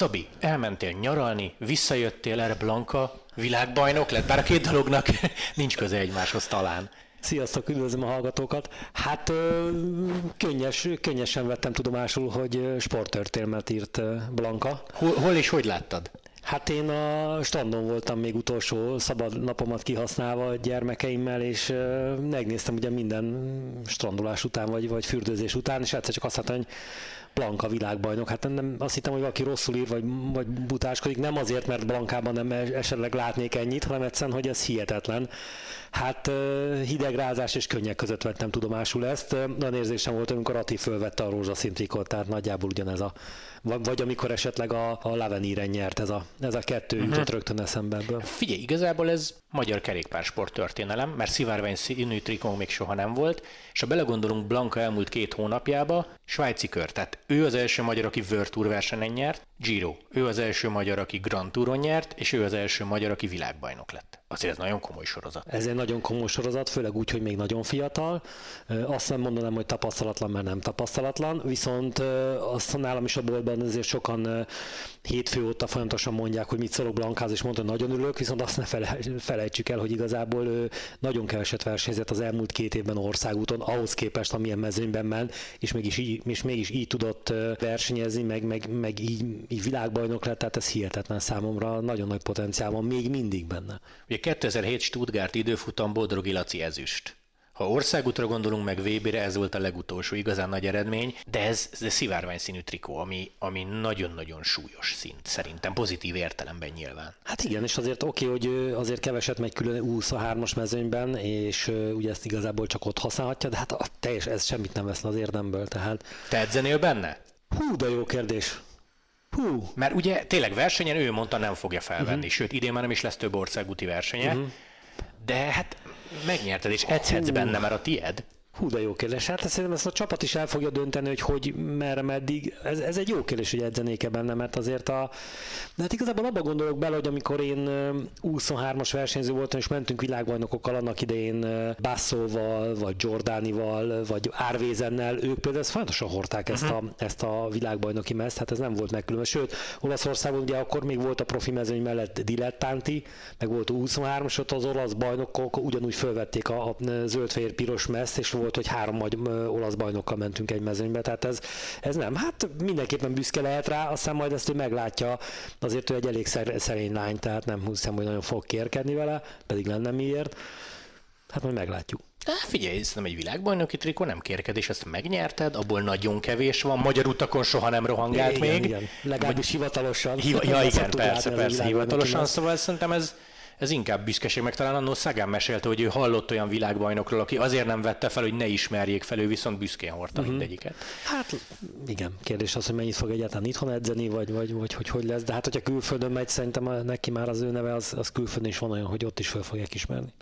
Szabi, elmentél nyaralni, visszajöttél erre Blanka, világbajnok lett, bár a két dolognak nincs köze egymáshoz talán. Sziasztok, üdvözlöm a hallgatókat. Hát könnyes, könnyesen vettem tudomásul, hogy sporttörténelmet írt Blanka. Hol, hol és hogy láttad? Hát én a strandon voltam még utolsó szabad napomat kihasználva a gyermekeimmel, és megnéztem ugye minden strandolás után, vagy, vagy fürdőzés után, és egyszer csak azt láttam, hogy Blanka világbajnok. Hát nem, azt hittem, hogy valaki rosszul ír, vagy, vagy butáskodik. Nem azért, mert Blankában nem esetleg látnék ennyit, hanem egyszerűen, hogy ez hihetetlen. Hát hidegrázás és könnyek között vettem tudomásul ezt. Olyan érzésem volt, amikor Ati fölvette a rózsaszín trikot, tehát nagyjából ugyanez a vagy, vagy amikor esetleg a, a Laveníren nyert ez a, ez a kettő uh-huh. jutott rögtön eszembe ebből. Figyelj, igazából ez magyar kerékpársport történelem, mert szivárvány színű trikó még soha nem volt, és ha belegondolunk Blanka elmúlt két hónapjába, svájci kör, tehát ő az első magyar, aki World Tour versenyen nyert, Giro, ő az első magyar, aki Grand Touron nyert, és ő az első magyar, aki világbajnok lett. Azért ez nagyon komoly sorozat. Ez egy nagyon komoly sorozat, főleg úgy, hogy még nagyon fiatal. Azt nem mondanám, hogy tapasztalatlan, mert nem tapasztalatlan, viszont azt nálam is a boltban azért sokan hétfő óta folyamatosan mondják, hogy mit szólok Blankáz, és mondta, nagyon örülök, viszont azt ne felejtsük el, hogy igazából ő nagyon keveset versenyzett az elmúlt két évben országúton, ahhoz képest, amilyen mezőnyben ment, és mégis így, és mégis így tudott versenyezni, meg, meg, meg így, így világbajnok lett, tehát ez hihetetlen számomra, nagyon nagy potenciál van még mindig benne. Ugye 2007 Stuttgart időfutam Bodrogi Laci ezüst. Ha országútra gondolunk meg VB-re, ez volt a legutolsó igazán nagy eredmény, de ez, ez szivárvány színű trikó, ami, ami nagyon-nagyon súlyos szint, szerintem pozitív értelemben nyilván. Hát igen, és azért oké, okay, hogy azért keveset megy külön 23-as mezőnyben, és ugye ezt igazából csak ott használhatja, de hát a teljes, ez semmit nem vesz az érdemből, tehát... Te edzenél benne? Hú, de jó kérdés. Hú. Mert ugye tényleg versenyen ő mondta nem fogja felvenni, uh-huh. sőt idén már nem is lesz több országúti versenye, uh-huh. de hát megnyerted és edzetsz benne, mert a tied. Hú, de jó kérdés. Hát szerintem ezt a csapat is el fogja dönteni, hogy hogy, merre, meddig. Ez, ez egy jó kérdés, hogy edzenék-e benne, mert azért a... De hát igazából abba gondolok bele, hogy amikor én 23-as versenyző voltam, és mentünk világbajnokokkal annak idején Basszóval, vagy Jordánival, vagy Árvézennel, ők például ezt fontosan hordták ezt, a, mhm. ezt a világbajnoki mezt, hát ez nem volt megkülönböző. Sőt, Olaszországban ugye akkor még volt a profi mezőny mellett dilettánti, meg volt 23-as, ott az olasz bajnokok ugyanúgy fölvették a, a zöld-fehér-piros mezt, és volt, hogy három vagy olasz bajnokkal mentünk egy mezőnybe, tehát ez, ez nem. Hát mindenképpen büszke lehet rá, aztán majd ezt ő meglátja, azért ő egy elég szerény lány, tehát nem hiszem, hogy nagyon fog kérkedni vele, pedig lenne miért. Hát majd meglátjuk. Há, figyelj, nem egy világbajnoki trikó, nem kérkedés, ezt megnyerted, abból nagyon kevés van, magyar utakon soha nem rohangált igen, még. Igen, legalábbis hivatalosan. Hiva, ja, igen, persze, persze, hivatalosan, szóval szerintem ez, ez inkább büszkeség, meg talán annó Szagán mesélte, hogy ő hallott olyan világbajnokról, aki azért nem vette fel, hogy ne ismerjék fel, ő viszont büszkén hordta uh-huh. mindegyiket. Hát igen, kérdés az, hogy mennyit fog egyáltalán itthon edzeni, vagy, vagy, vagy hogy hogy lesz, de hát hogyha külföldön megy, szerintem neki már az ő neve az, az külföldön is van olyan, hogy ott is fel fogják ismerni.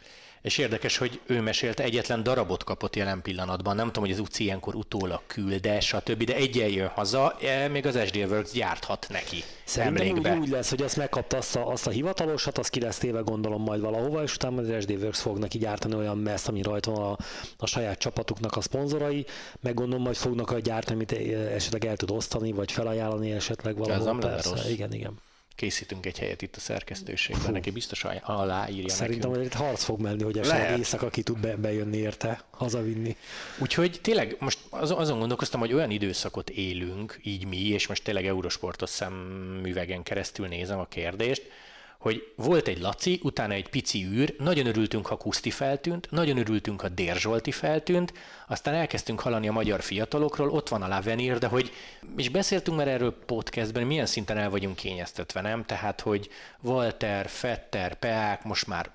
És érdekes, hogy ő mesélte, egyetlen darabot kapott jelen pillanatban. Nem tudom, hogy az UCI ilyenkor utólag külde, stb., de egyen jön haza, e, még az SD Works gyárthat neki. Szerintem úgy, úgy lesz, hogy azt megkapta azt a, azt a hivatalosat, azt ki lesz téve gondolom majd valahova, és utána az SD Works fog neki gyártani olyan meszt, ami rajta van a, a saját csapatuknak a szponzorai, meg gondolom majd fognak a gyártani, amit esetleg el tud osztani, vagy felajánlani esetleg valahol. Ez nem rossz. Igen, igen készítünk egy helyet itt a szerkesztőségben, Fú. neki biztos aláírja Szerintem, hogy itt harc fog menni, hogy esetleg éjszaka ki tud be, bejönni érte, hazavinni. Úgyhogy tényleg most azon gondolkoztam, hogy olyan időszakot élünk, így mi, és most tényleg Eurosportos szemüvegen keresztül nézem a kérdést, hogy volt egy Laci, utána egy pici űr, nagyon örültünk, ha Kuszti feltűnt, nagyon örültünk, ha Dérzsolti feltűnt, aztán elkezdtünk hallani a magyar fiatalokról, ott van a Lavenir, de hogy, és beszéltünk már erről podcastben, milyen szinten el vagyunk kényeztetve, nem? Tehát, hogy Walter, Fetter, Peák, most már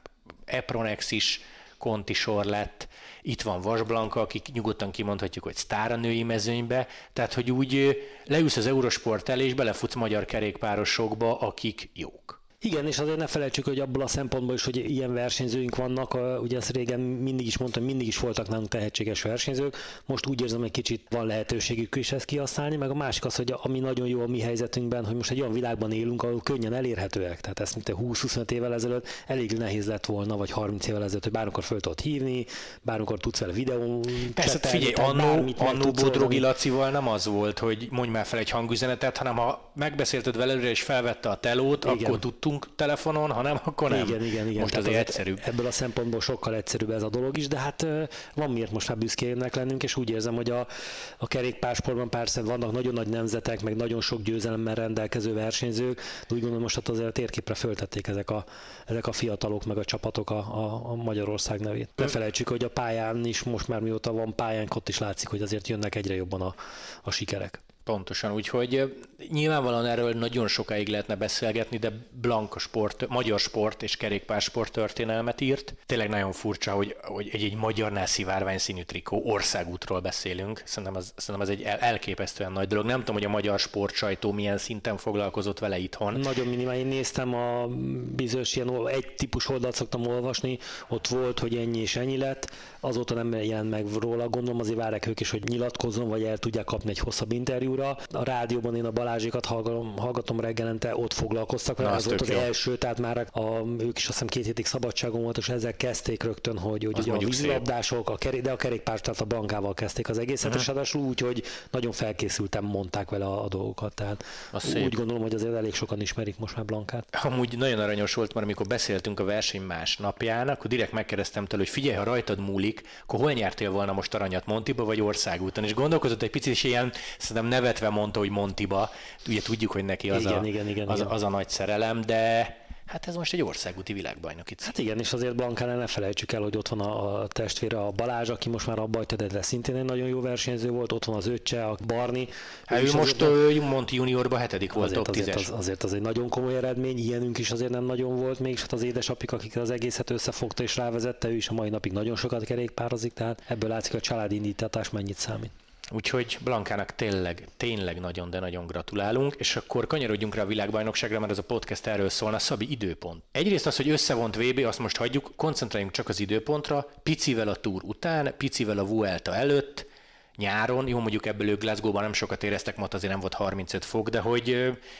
Epronex is kontisor lett, itt van Vasblanka, akik nyugodtan kimondhatjuk, hogy sztár a női mezőnybe, tehát hogy úgy leülsz az Eurosport elé, és belefutsz magyar kerékpárosokba, akik jók. Igen, és azért ne felejtsük, hogy abból a szempontból is, hogy ilyen versenyzőink vannak, ugye ezt régen mindig is mondtam, mindig is voltak nálunk tehetséges versenyzők, most úgy érzem, hogy kicsit van lehetőségük is ezt kihasználni, meg a másik az, hogy ami nagyon jó a mi helyzetünkben, hogy most egy olyan világban élünk, ahol könnyen elérhetőek. Tehát ezt mint 20-25 évvel ezelőtt elég nehéz lett volna, vagy 30 évvel ezelőtt, hogy bármikor föl tudod hívni, bármikor tudsz vele videó. Persze, figyelj, annó, annó Bodrogi Lacival nem az volt, hogy mondj már fel egy hangüzenetet, hanem ha megbeszélted vele és felvette a telót, Igen. akkor tudtunk telefonon, ha nem, akkor nem. Igen, igen, igen. Most azért egyszerűbb. Ebből a szempontból sokkal egyszerűbb ez a dolog is, de hát van miért most már büszkének lennünk, és úgy érzem, hogy a, a kerékpársportban persze vannak nagyon nagy nemzetek, meg nagyon sok győzelemmel rendelkező versenyzők, de úgy gondolom most hát azért a térképre föltették ezek a, ezek a fiatalok, meg a csapatok a, a, a Magyarország nevét. Ne felejtsük, hogy a pályán is most már mióta van pályánk, ott is látszik, hogy azért jönnek egyre jobban a, a sikerek. Pontosan, úgyhogy nyilvánvalóan erről nagyon sokáig lehetne beszélgetni, de Blanka sport, magyar sport és kerékpársport történelmet írt. Tényleg nagyon furcsa, hogy, hogy egy, egy magyarnál szivárvány színű trikó országútról beszélünk. Szerintem az, szerintem ez egy elképesztően nagy dolog. Nem tudom, hogy a magyar sportsajtó milyen szinten foglalkozott vele itthon. Nagyon minimál. Én néztem a bizonyos ilyen egy típus oldalt szoktam olvasni, ott volt, hogy ennyi és ennyi lett, azóta nem jelent meg róla. Gondolom azért várják ők is, hogy nyilatkozzon, vagy el tudják kapni egy hosszabb interjú interjúra. A rádióban én a Balázsikat hallgatom, hallgatom reggelente, ott foglalkoztak vele, ez volt az jó. első, tehát már a, ők is azt hiszem két hétig szabadságon volt, és ezzel kezdték rögtön, hogy, hogy ugye a vízilabdások, a kerék, de a kerékpár, tehát a bankával kezdték az egészet, uh-huh. és ráadásul úgy, hogy nagyon felkészültem mondták vele a, a dolgokat. Tehát az úgy szép. gondolom, hogy azért elég sokan ismerik most már Blankát. Amúgy nagyon aranyos volt, mert amikor beszéltünk a verseny más napján, akkor direkt megkérdeztem tőle, hogy figyelj, ha rajtad múlik, akkor hol nyertél volna most aranyat Montiba vagy országúton? És gondolkozott egy picit, és ilyen szerintem nevetve mondta, hogy Montiba. Ugye tudjuk, hogy neki az, igen, a, igen, igen, az, igen. az a nagy szerelem, de Hát ez most egy országúti világbajnok itt. Hát igen, és azért Blankánál ne felejtsük el, hogy ott van a, a testvére, a Balázs, aki most már abba de szintén egy nagyon jó versenyző volt, ott van az öccse, a Barni. Hát ő, ő most ő Monti juniorban hetedik volt, azért, top azért, az, azért az egy nagyon komoly eredmény, ilyenünk is azért nem nagyon volt, mégis hát az édesapik, akik az egészet összefogta és rávezette, ő is a mai napig nagyon sokat kerékpározik, tehát ebből látszik a családindítatás mennyit számít. Úgyhogy Blankának tényleg, tényleg nagyon, de nagyon gratulálunk, és akkor kanyarodjunk rá a világbajnokságra, mert ez a podcast erről szólna, Szabi időpont. Egyrészt az, hogy összevont VB, azt most hagyjuk, koncentráljunk csak az időpontra, picivel a túr után, picivel a Vuelta előtt, nyáron, jó mondjuk ebből ők Glasgow-ban nem sokat éreztek, mert azért nem volt 35 fok, de hogy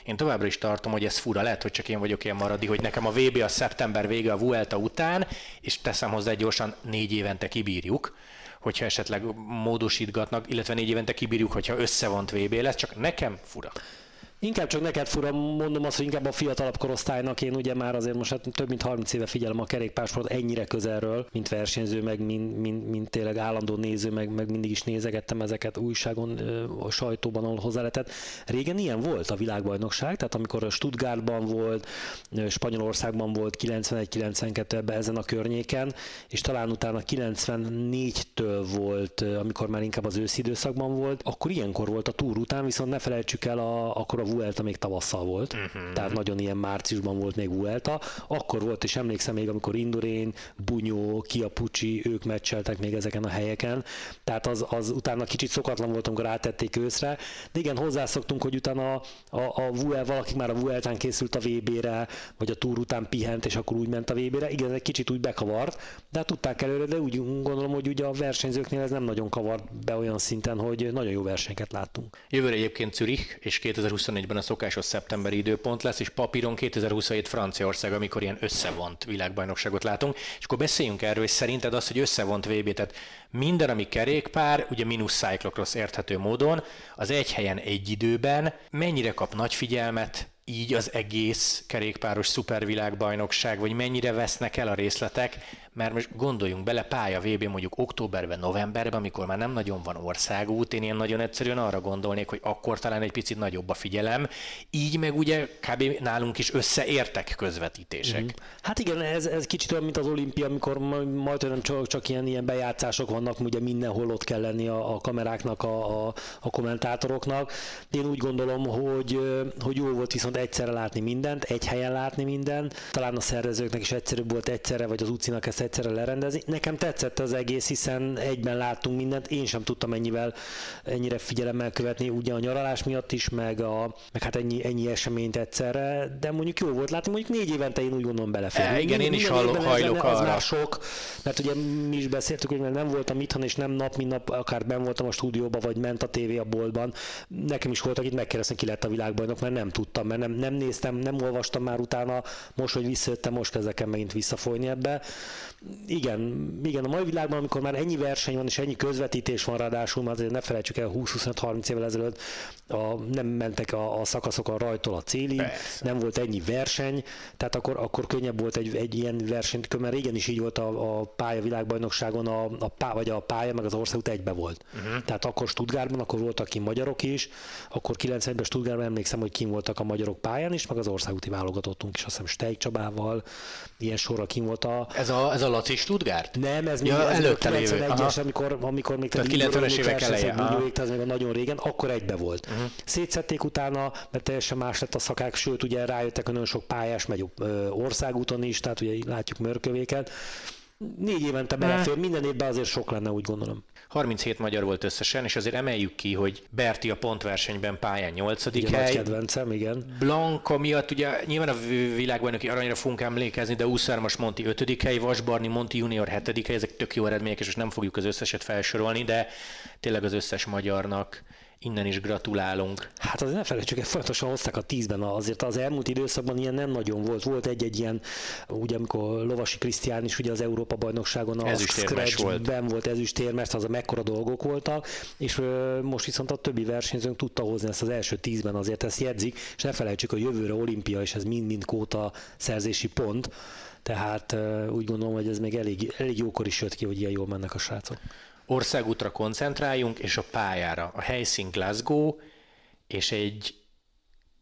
én továbbra is tartom, hogy ez fura, lehet, hogy csak én vagyok ilyen maradi, hogy nekem a VB a szeptember vége a Vuelta után, és teszem hozzá gyorsan négy évente kibírjuk, hogyha esetleg módosítgatnak, illetve négy évente kibírjuk, hogyha összevont VB lesz, csak nekem fura. Inkább csak neked fura, mondom azt, hogy inkább a fiatalabb korosztálynak én ugye már azért most hát több mint 30 éve figyelem a kerékpársport ennyire közelről, mint versenyző, meg mint, mint, mint tényleg állandó néző, meg, meg mindig is nézegettem ezeket újságon, a sajtóban, ahol hozzá lehetett. Régen ilyen volt a világbajnokság, tehát amikor a Stuttgartban volt, Spanyolországban volt 91-92 ebben ezen a környéken, és talán utána 94-től volt, amikor már inkább az őszi időszakban volt, akkor ilyenkor volt a túr után, viszont ne felejtsük el, a, akkor a Vuelta még tavasszal volt, uh-huh. tehát nagyon ilyen márciusban volt még Vuelta. Akkor volt, és emlékszem még, amikor Indurén, Bunyó, Kiapucsi, ők meccseltek még ezeken a helyeken. Tehát az, az utána kicsit szokatlan volt, amikor rátették őszre. De igen, hozzászoktunk, hogy utána a, a, a Vuel, valaki már a Vueltán készült a VB-re, vagy a túr után pihent, és akkor úgy ment a VB-re. Igen, egy kicsit úgy bekavart, de hát tudták előre, de úgy gondolom, hogy ugye a versenyzőknél ez nem nagyon kavart be olyan szinten, hogy nagyon jó versenyeket láttunk. Jövőre egyébként Zürich, és 2020 2024-ben a szokásos szeptemberi időpont lesz, és papíron 2027 Franciaország, amikor ilyen összevont világbajnokságot látunk. És akkor beszéljünk erről, és szerinted az, hogy összevont VB, tehát minden, ami kerékpár, ugye mínusz cyclocross érthető módon, az egy helyen egy időben, mennyire kap nagy figyelmet, így az egész kerékpáros szupervilágbajnokság, vagy mennyire vesznek el a részletek, mert most gondoljunk bele, pálya VB mondjuk októberben, novemberben, amikor már nem nagyon van országút, én ilyen nagyon egyszerűen arra gondolnék, hogy akkor talán egy picit nagyobb a figyelem, így meg ugye kb. nálunk is összeértek közvetítések. Mm. Hát igen, ez, ez kicsit olyan, mint az olimpia, amikor majd nem csak, csak ilyen, ilyen bejátszások vannak, ugye mindenhol ott kell lenni a, a kameráknak, a, a, a kommentátoroknak. Én úgy gondolom, hogy, hogy jó volt viszont egyszerre látni mindent, egy helyen látni mindent. Talán a szervezőknek is egyszerűbb volt egyszerre, vagy az utcinak ezt egyszerre lerendezni. Nekem tetszett az egész, hiszen egyben láttunk mindent, én sem tudtam ennyivel, ennyire figyelemmel követni, ugye a nyaralás miatt is, meg, a, meg hát ennyi, ennyi eseményt egyszerre, de mondjuk jó volt látni, mondjuk négy évente én úgy gondolom belefér. E, igen, én is hajlok arra. Ez már sok, mert ugye mi is beszéltük, hogy nem voltam itthon, és nem nap, mint nap, akár ben voltam a stúdióban, vagy ment a tévé a boltban. Nekem is voltak itt megkérdeztem, ki lett a világbajnok, mert nem tudtam, mert nem, nem néztem, nem olvastam már utána, most, hogy visszajöttem, most kezdek el megint visszafolyni ebbe. Igen, igen, a mai világban, amikor már ennyi verseny van, és ennyi közvetítés van ráadásul, mert azért ne felejtsük el, 20-30 évvel ezelőtt a, nem mentek a, a szakaszok a rajtól a célig, Persze. nem volt ennyi verseny, tehát akkor, akkor könnyebb volt egy, egy ilyen verseny, mert régen is így volt a, a pálya világbajnokságon, a, a pá, vagy a pálya meg az országút egybe volt. Uh-huh. Tehát akkor Stuttgartban, akkor voltak ki magyarok is, akkor 90-ben Stuttgartban emlékszem, hogy kim voltak a magyarok pályán is, meg az országúti válogatottunk is, azt hiszem Steig Csabával, ilyen sorra kim volt a... Ez a, ez a Laci Stuttgart? Nem, ez ja, még előtte 91-es, amikor, amikor még Tehát 90-es évek eleje. Ez még a nagyon régen, akkor egybe volt. Uh-huh. Szétszették utána, mert teljesen más lett a szakák, sőt ugye rájöttek, hogy nagyon sok pályás megy országúton is, tehát ugye látjuk mörkövéket. Négy évente belefér, minden évben azért sok lenne, úgy gondolom. 37 magyar volt összesen, és azért emeljük ki, hogy Berti a pontversenyben pályán 8. Igen, hely. kedvencem, igen. Blanka miatt ugye nyilván a világbajnoki aranyra fogunk emlékezni, de Uszármas Monti 5. hely, Vasbarni Monti Junior 7. hely, ezek tök jó eredmények, és most nem fogjuk az összeset felsorolni, de tényleg az összes magyarnak innen is gratulálunk. Hát azért ne felejtsük el, folyamatosan hozták a tízben, azért az elmúlt időszakban ilyen nem nagyon volt. Volt egy-egy ilyen, ugye amikor Lovasi Krisztián is ugye az Európa bajnokságon a volt. volt ezüstérmes, az a mekkora dolgok voltak, és ö, most viszont a többi versenyzőnk tudta hozni ezt az első tízben, azért ezt jegyzik, és ne felejtsük, hogy jövőre olimpia, és ez mind-mind kóta szerzési pont, tehát úgy gondolom, hogy ez még elég, elég jókor is jött ki, hogy ilyen jól mennek a srácok országútra koncentráljunk, és a pályára. A helyszín Glasgow, és egy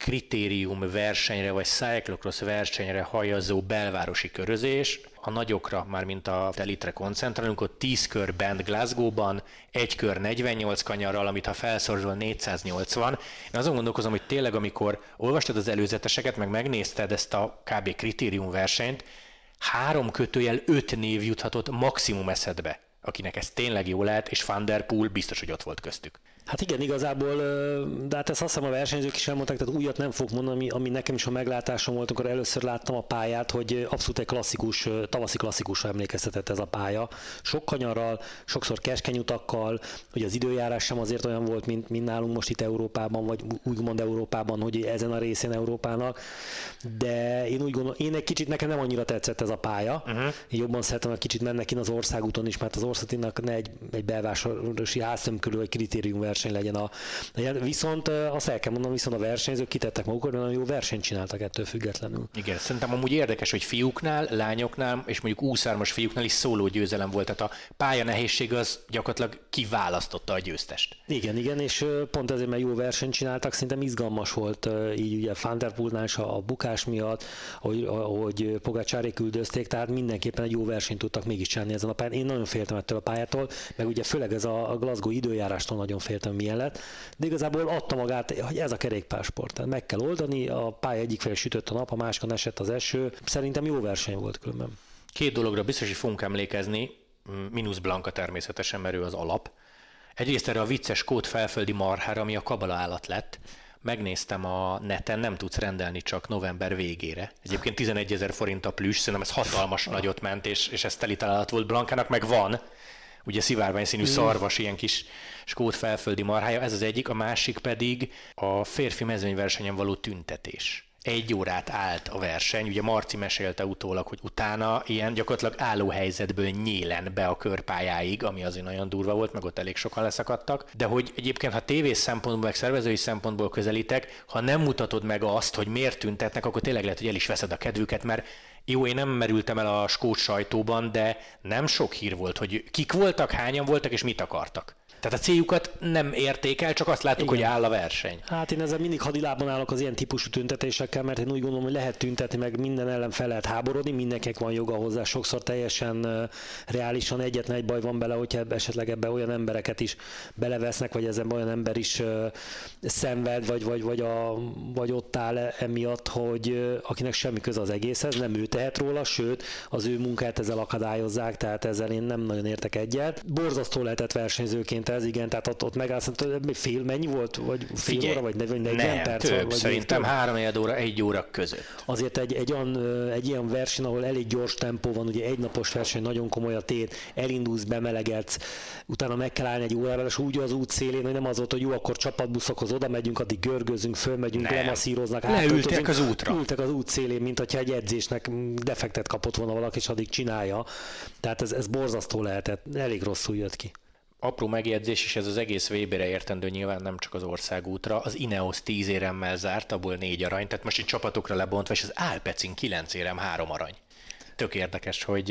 kritérium versenyre, vagy cyclocross versenyre hajazó belvárosi körözés. A nagyokra, már mint a telitre koncentrálunk, ott 10 kör bent Glasgow-ban, egy kör 48 kanyarral, amit ha felszorzol 480. Én azon gondolkozom, hogy tényleg amikor olvastad az előzeteseket, meg megnézted ezt a kb. kritérium versenyt, három kötőjel öt név juthatott maximum eszedbe akinek ez tényleg jó lehet, és Van Der Poel biztos, hogy ott volt köztük. Hát igen, igazából, de hát ezt azt hiszem a versenyzők is elmondták, tehát újat nem fog mondani, ami, ami nekem is a meglátásom volt, amikor először láttam a pályát, hogy abszolút egy klasszikus, tavaszi klasszikusra emlékeztetett ez a pálya. Sok kanyarral, sokszor keskeny utakkal, hogy az időjárás sem azért olyan volt, mint, mint nálunk most itt Európában, vagy úgymond Európában, hogy ezen a részén Európának. De én úgy gondolom, én egy kicsit, nekem nem annyira tetszett ez a pálya. Uh-huh. Én jobban szeretem, hogy kicsit mennek in az országúton is, mert az országútinak ne egy, egy belvárosi háztöm körül egy kritérium verseny legyen. A, viszont azt el kell mondanom, viszont a versenyzők kitettek magukat, nagyon jó versenyt csináltak ettől függetlenül. Igen, szerintem amúgy érdekes, hogy fiúknál, lányoknál, és mondjuk úszármas fiúknál is szóló győzelem volt, tehát a pálya nehézség az gyakorlatilag kiválasztotta a győztest. Igen, igen, és pont ezért, mert jó versenyt csináltak, szerintem izgalmas volt így ugye Fanderpoolnál is a, a bukás miatt, hogy, ahogy Pogácsári küldözték, tehát mindenképpen egy jó versenyt tudtak mégis csinálni ezen a pályán. Én nagyon féltem ettől a pályától, meg ugye főleg ez a Glasgow időjárástól nagyon féltem féltem, milyen lett, de igazából adta magát, hogy ez a kerékpársport. Tehát meg kell oldani, a pálya egyik felé sütött a nap, a másikon esett az eső. Szerintem jó verseny volt különben. Két dologra biztos, hogy fogunk emlékezni, mínusz Blanka természetesen, mert ő az alap. Egyrészt erre a vicces kód felföldi marhára, ami a kabala állat lett, megnéztem a neten, nem tudsz rendelni csak november végére. Egyébként 11 ezer forint a plüss, szerintem ez hatalmas nagyot ment, és, és ez teli találat volt Blankának, meg van, ugye szivárvány színű mm. szarvas, ilyen kis skót felföldi marhája, ez az egyik, a másik pedig a férfi mezőnyversenyen való tüntetés egy órát állt a verseny, ugye Marci mesélte utólag, hogy utána ilyen gyakorlatilag álló helyzetből nyélen be a körpályáig, ami azért nagyon durva volt, meg ott elég sokan leszakadtak, de hogy egyébként, ha tévés szempontból, meg szervezői szempontból közelítek, ha nem mutatod meg azt, hogy miért tüntetnek, akkor tényleg lehet, hogy el is veszed a kedvüket, mert jó, én nem merültem el a skót sajtóban, de nem sok hír volt, hogy kik voltak, hányan voltak és mit akartak. Tehát a céljukat nem érték el, csak azt láttuk, Igen. hogy áll a verseny. Hát én ezzel mindig hadilában állok az ilyen típusú tüntetésekkel, mert én úgy gondolom, hogy lehet tüntetni, meg minden ellen fel lehet háborodni, mindenkinek van joga hozzá, sokszor teljesen reálisan egyetlen egy baj van bele, hogyha esetleg ebbe olyan embereket is belevesznek, vagy ezen olyan ember is szenved, vagy, vagy, vagy, a, vagy ott áll emiatt, hogy akinek semmi köze az egészhez, nem ő tehet róla, sőt, az ő munkát ezzel akadályozzák, tehát ezzel én nem nagyon értek egyet. Borzasztó lehetett versenyzőként ez, igen, tehát ott, ott megállsz, fél, mennyi volt, vagy fél Figyelj, óra, vagy 40 nem, perc? Több, vagy szerintem három óra, egy óra között. Azért egy, egy, olyan, egy ilyen verseny, ahol elég gyors tempó van, ugye egy napos verseny, nagyon komoly a tét, elindulsz, bemelegedsz, utána meg kell állni egy órával, és úgy az út szélén, hogy nem az volt, hogy jó, akkor csapatbuszokhoz oda megyünk, addig görgözünk, fölmegyünk, nem. lemasszíroznak, Leültek az útra. Ültek az út szélén, mint hogyha egy edzésnek defektet kapott volna valaki, és addig csinálja. Tehát ez, ez borzasztó lehetett, elég rosszul jött ki apró megjegyzés, és ez az egész Weberre értendő nyilván nem csak az országútra, az Ineos 10 éremmel zárt, abból négy arany, tehát most itt csapatokra lebontva, és az Alpecin 9 érem, három arany. Tök érdekes, hogy,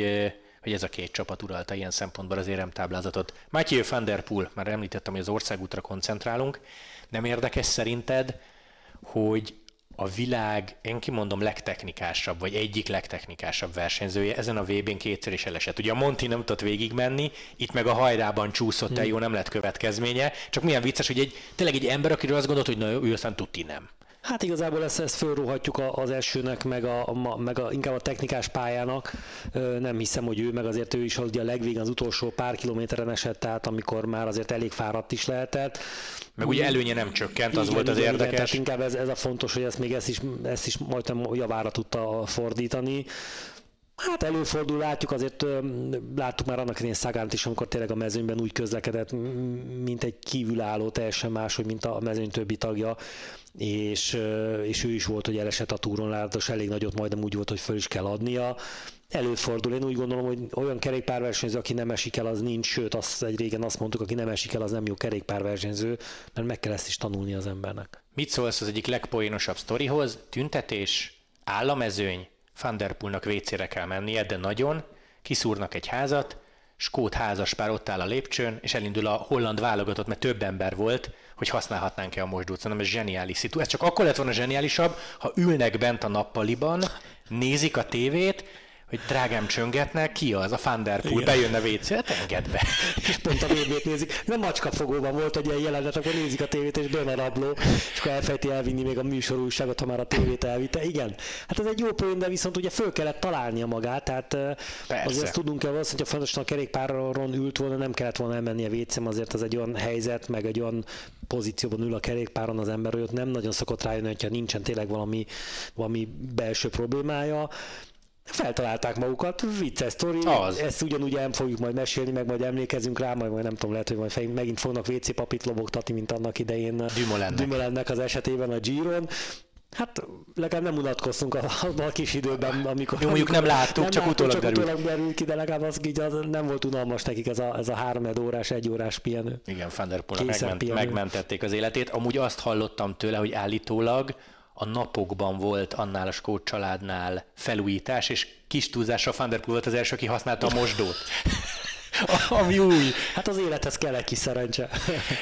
hogy ez a két csapat uralta ilyen szempontból az éremtáblázatot. Mathieu van der Poel, már említettem, hogy az országútra koncentrálunk, nem érdekes szerinted, hogy a világ, én kimondom, legtechnikásabb, vagy egyik legtechnikásabb versenyzője, ezen a VB-n kétszer is elesett. Ugye a Monti nem tudott végigmenni, itt meg a hajrában csúszott el, hmm. jó, nem lett következménye, csak milyen vicces, hogy egy, tényleg egy ember, akiről azt gondolt, hogy na, ő aztán tudti nem. Hát igazából ezt, ezt fölróhatjuk az elsőnek, meg, a, meg a, inkább a technikás pályának. Nem hiszem, hogy ő, meg azért ő is ugye a legvégén az utolsó pár kilométeren esett át, amikor már azért elég fáradt is lehetett. Meg ugye előnye nem csökkent, az igen, volt az igen, érdekes. Igen, tehát inkább ez, ez a fontos, hogy ezt még ezt is, ezt is majdnem javára tudta fordítani. Hát előfordul, látjuk azért, láttuk már annak idején Szagánt is, amikor tényleg a mezőnyben úgy közlekedett, mint egy kívülálló, teljesen más, hogy mint a mezőny többi tagja, és, és ő is volt, hogy elesett a túron, látos elég nagyot majdnem úgy volt, hogy föl is kell adnia. Előfordul, én úgy gondolom, hogy olyan kerékpárversenyző, aki nem esik el, az nincs, sőt, azt egy régen azt mondtuk, aki nem esik el, az nem jó kerékpárversenyző, mert meg kell ezt is tanulni az embernek. Mit szólsz az egyik legpoénosabb sztorihoz? Tüntetés, államezőny, Van der Poelnak WC-re kell mennie, de nagyon, kiszúrnak egy házat, skót házaspár ott áll a lépcsőn, és elindul a holland válogatott, mert több ember volt, hogy használhatnánk-e a mosdót. Szerintem ez zseniális szitu. Ez csak akkor lett volna zseniálisabb, ha ülnek bent a nappaliban, nézik a tévét, hogy drágám csöngetnek, ki az, a Thunderpool, bejönne WC, hát engedd be. És pont a vb nézik. Nem macskafogóban volt egy ilyen jelenet, akkor nézik a tévét, és bejön a rabló, és akkor elfejti elvinni még a műsorúságot, ha már a tévét elvitte. Igen, hát ez egy jó poén, de viszont ugye föl kellett találnia magát, tehát Persze. azért azt tudunk el, hogy ha fontosan a kerékpáron ült volna, nem kellett volna elmenni a wc azért az egy olyan helyzet, meg egy olyan pozícióban ül a kerékpáron az ember, hogy ott nem nagyon szokott rájönni, hogyha nincsen tényleg valami, valami belső problémája feltalálták magukat, vicces sztori, az. ezt ugyanúgy el fogjuk majd mesélni, meg majd emlékezünk rá, majd, majd nem tudom, lehet, hogy majd megint fognak WC papit lobogtatni, mint annak idején Dumoulin-nek az esetében a Giron. Hát legalább nem unatkoztunk a, a kis időben, amikor... Jó, mondjuk nem láttuk, nem csak utólag csak utólag derült ki, de legalább az, így az nem volt unalmas nekik ez a, ez a három órás, egy órás pihenő. Igen, Fenderpool megment, megmentették az életét. Amúgy azt hallottam tőle, hogy állítólag a napokban volt annál a Skót családnál felújítás, és kis túlzásra Van der Poel volt az első, aki használta a mosdót. Ami új. Hát az élethez kell egy kis szerencse.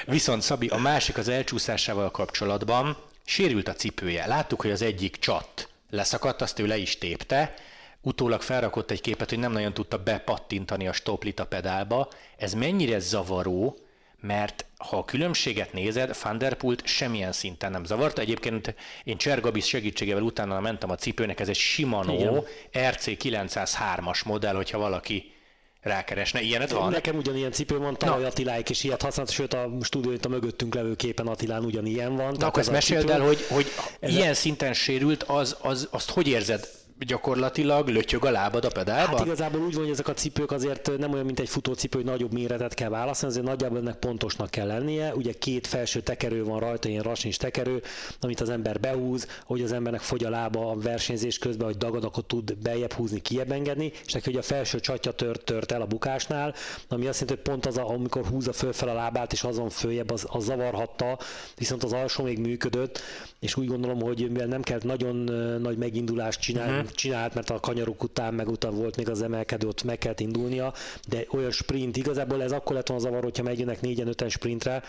Viszont Szabi, a másik az elcsúszásával kapcsolatban sérült a cipője. Láttuk, hogy az egyik csat leszakadt, azt ő le is tépte, utólag felrakott egy képet, hogy nem nagyon tudta bepattintani a stoplit a pedálba. Ez mennyire zavaró, mert ha a különbséget nézed, Thunderpult semmilyen szinten nem zavarta. Egyébként én Csergabis segítségével utána mentem a cipőnek, ez egy Shimano Igen. RC903-as modell, hogyha valaki rákeresne. Ilyenet van? Nekem ugyanilyen cipő van, tavaly Attiláik is ilyet használt, sőt a stúdió a mögöttünk levő képen Attilán ugyanilyen van. Na akkor ezt meséld el, hogy, hogy ilyen a... szinten sérült, az, az, azt hogy érzed? Gyakorlatilag lötyög a lábad a pedálba? Hát igazából úgy van, hogy ezek a cipők azért nem olyan, mint egy futócipő, hogy nagyobb méretet kell választani, azért nagyjából ennek pontosnak kell lennie. Ugye két felső tekerő van rajta, ilyen rasins tekerő, amit az ember behúz, hogy az embernek fogy a lába a versenyzés közben, hogy dagad, akkor tud bejebb húzni, kiebb engedni, és neki hogy a felső csatja tört, tört el a bukásnál, ami azt jelenti, hogy pont az, a, amikor húzza fölfel a lábát, és azon följebb, az, az zavarhatta, viszont az alsó még működött, és úgy gondolom, hogy mivel nem kell nagyon nagy megindulást csinálni, uh-huh csinált, mert a kanyaruk után, meg után volt még az emelkedő, ott meg kellett indulnia, de olyan sprint, igazából ez akkor lett volna zavar, hogyha megjönnek négyen, öten sprintre,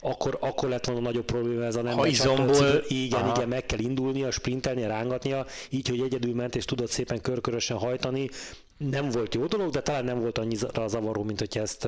akkor, akkor lett volna nagyobb probléma ez a nem. Ha izomból... Igen, Aha. igen, meg kell indulnia, sprintelnie, rángatnia, így, hogy egyedül ment és tudott szépen körkörösen hajtani, nem volt jó dolog, de talán nem volt annyira zavaró, mint hogy ezt,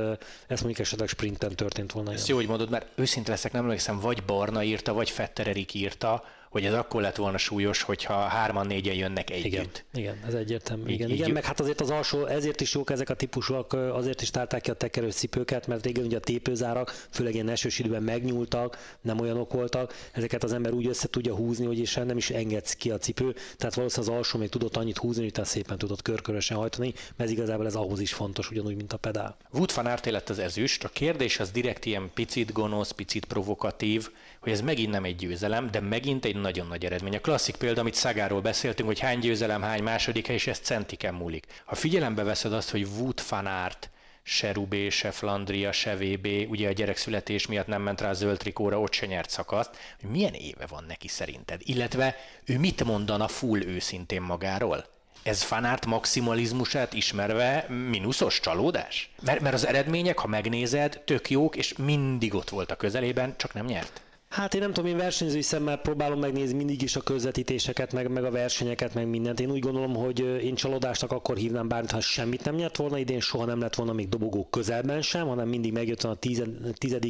ezt mondjuk esetleg sprinten történt volna. Ezt jó, hogy mondod, mert őszinte leszek, nem emlékszem, vagy Barna írta, vagy Fetter Erik írta, hogy ez akkor lett volna súlyos, hogyha hárman, négyen jönnek együtt. Igen, igen ez egyértelmű. Igen, igen, igen, meg hát azért az alsó, ezért is jók ezek a típusok, azért is tálták ki a tekerős cipőket, mert régen ugye a tépőzárak, főleg ilyen esős időben megnyúltak, nem olyanok voltak, ezeket az ember úgy össze tudja húzni, hogy is nem is engedsz ki a cipő, tehát valószínűleg az alsó még tudott annyit húzni, hogy utána szépen tudott körkörösen hajtani, mert igazából ez ahhoz is fontos, ugyanúgy, mint a pedál. Wood van lett az ezüst, a kérdés az direkt ilyen picit gonosz, picit provokatív, hogy ez megint nem egy győzelem, de megint egy nagyon nagy eredmény. A klasszik példa, amit Szagáról beszéltünk, hogy hány győzelem, hány második és ez centiken múlik. Ha figyelembe veszed azt, hogy Wood van Aert, se Rubé, se Flandria, se VB, ugye a gyerek születés miatt nem ment rá a zöld trikóra, ott se nyert szakaszt, hogy milyen éve van neki szerinted? Illetve ő mit mondana full őszintén magáról? Ez fanárt maximalizmusát ismerve mínuszos csalódás? Mert, mert az eredmények, ha megnézed, tök jók, és mindig ott volt a közelében, csak nem nyert. Hát én nem tudom, én versenyzői szemmel próbálom megnézni mindig is a közvetítéseket, meg, meg a versenyeket, meg mindent. Én úgy gondolom, hogy én csalódásnak akkor hívnám bármit, ha semmit nem nyert volna, idén soha nem lett volna még dobogó közelben sem, hanem mindig megjött a 10.,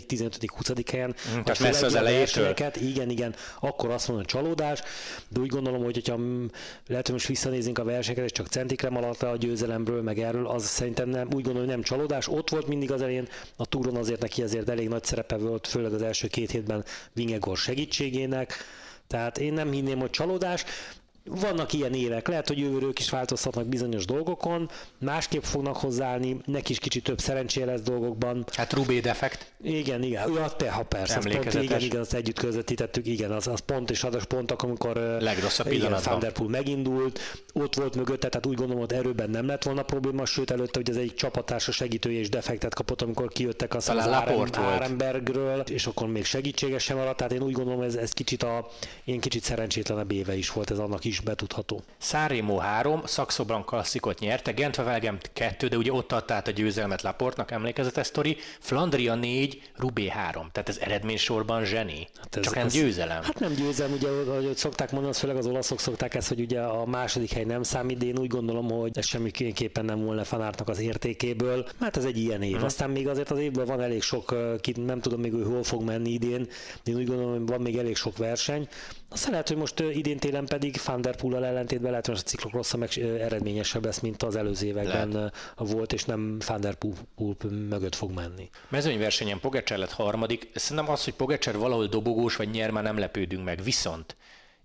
15., 20. helyen. Mm, tehát messze az elejétől. Igen, igen, akkor azt mondom, csalódás, de úgy gondolom, hogy hogyha lehet, hogy most visszanézünk a versenyeket, és csak centikre maradt a győzelemből, meg erről, az szerintem nem, úgy gondolom, hogy nem csalódás. Ott volt mindig az elején, a túron azért neki azért elég nagy szerepe volt, főleg az első két hétben Vingegor segítségének, tehát én nem hinném, hogy csalódás. Vannak ilyen évek, lehet, hogy jövőrők is változtatnak bizonyos dolgokon, másképp fognak hozzáállni, neki is kicsit több szerencséje lesz dolgokban. Hát Rubé defekt. Igen, igen, ja, te, ha persze, az pont, igen, igen, azt együtt közvetítettük, igen, az, az pont és adas pont, amikor Legrosszabb igen, Thunderpool megindult, ott volt mögötte, tehát úgy gondolom, hogy erőben nem lett volna probléma, sőt előtte, hogy az egyik csapattársa segítője is defektet kapott, amikor kijöttek az, az Árenbergről, és akkor még segítséges sem maradt, tehát én úgy gondolom, ez, ez kicsit a, én kicsit szerencsétlenebb éve is volt, ez annak is betudható. Szárimo 3, Szakszobran klasszikot nyerte, Gentvevelgem 2, de ugye ott adta át a győzelmet Laportnak, emlékezetes sztori, Flandria 4, Rubé 3, tehát ez eredménysorban zseni. Hát ez, Csak nem győzelem. Hát nem győzelem, ugye, ahogy szokták mondani, az főleg az olaszok szokták ezt, hogy ugye a második hely nem számít, de én úgy gondolom, hogy ez semmiképpen nem volna fanártnak az értékéből. Hát ez egy ilyen év. Hmm. Aztán még azért az évben van elég sok, ki nem tudom még, hogy hol fog menni idén, de én úgy gondolom, hogy van még elég sok verseny. Aztán lehet, hogy most idén télen pedig Van der Poel-al ellentétben lehet, hogy a ciklok rosszabb, meg eredményesebb lesz, mint az előző években lehet. volt, és nem Van der Poel mögött fog menni. Mezőnyversenyen Pogacar lett harmadik. Szerintem az, hogy Pogacar valahol dobogós vagy nyer, már nem lepődünk meg. Viszont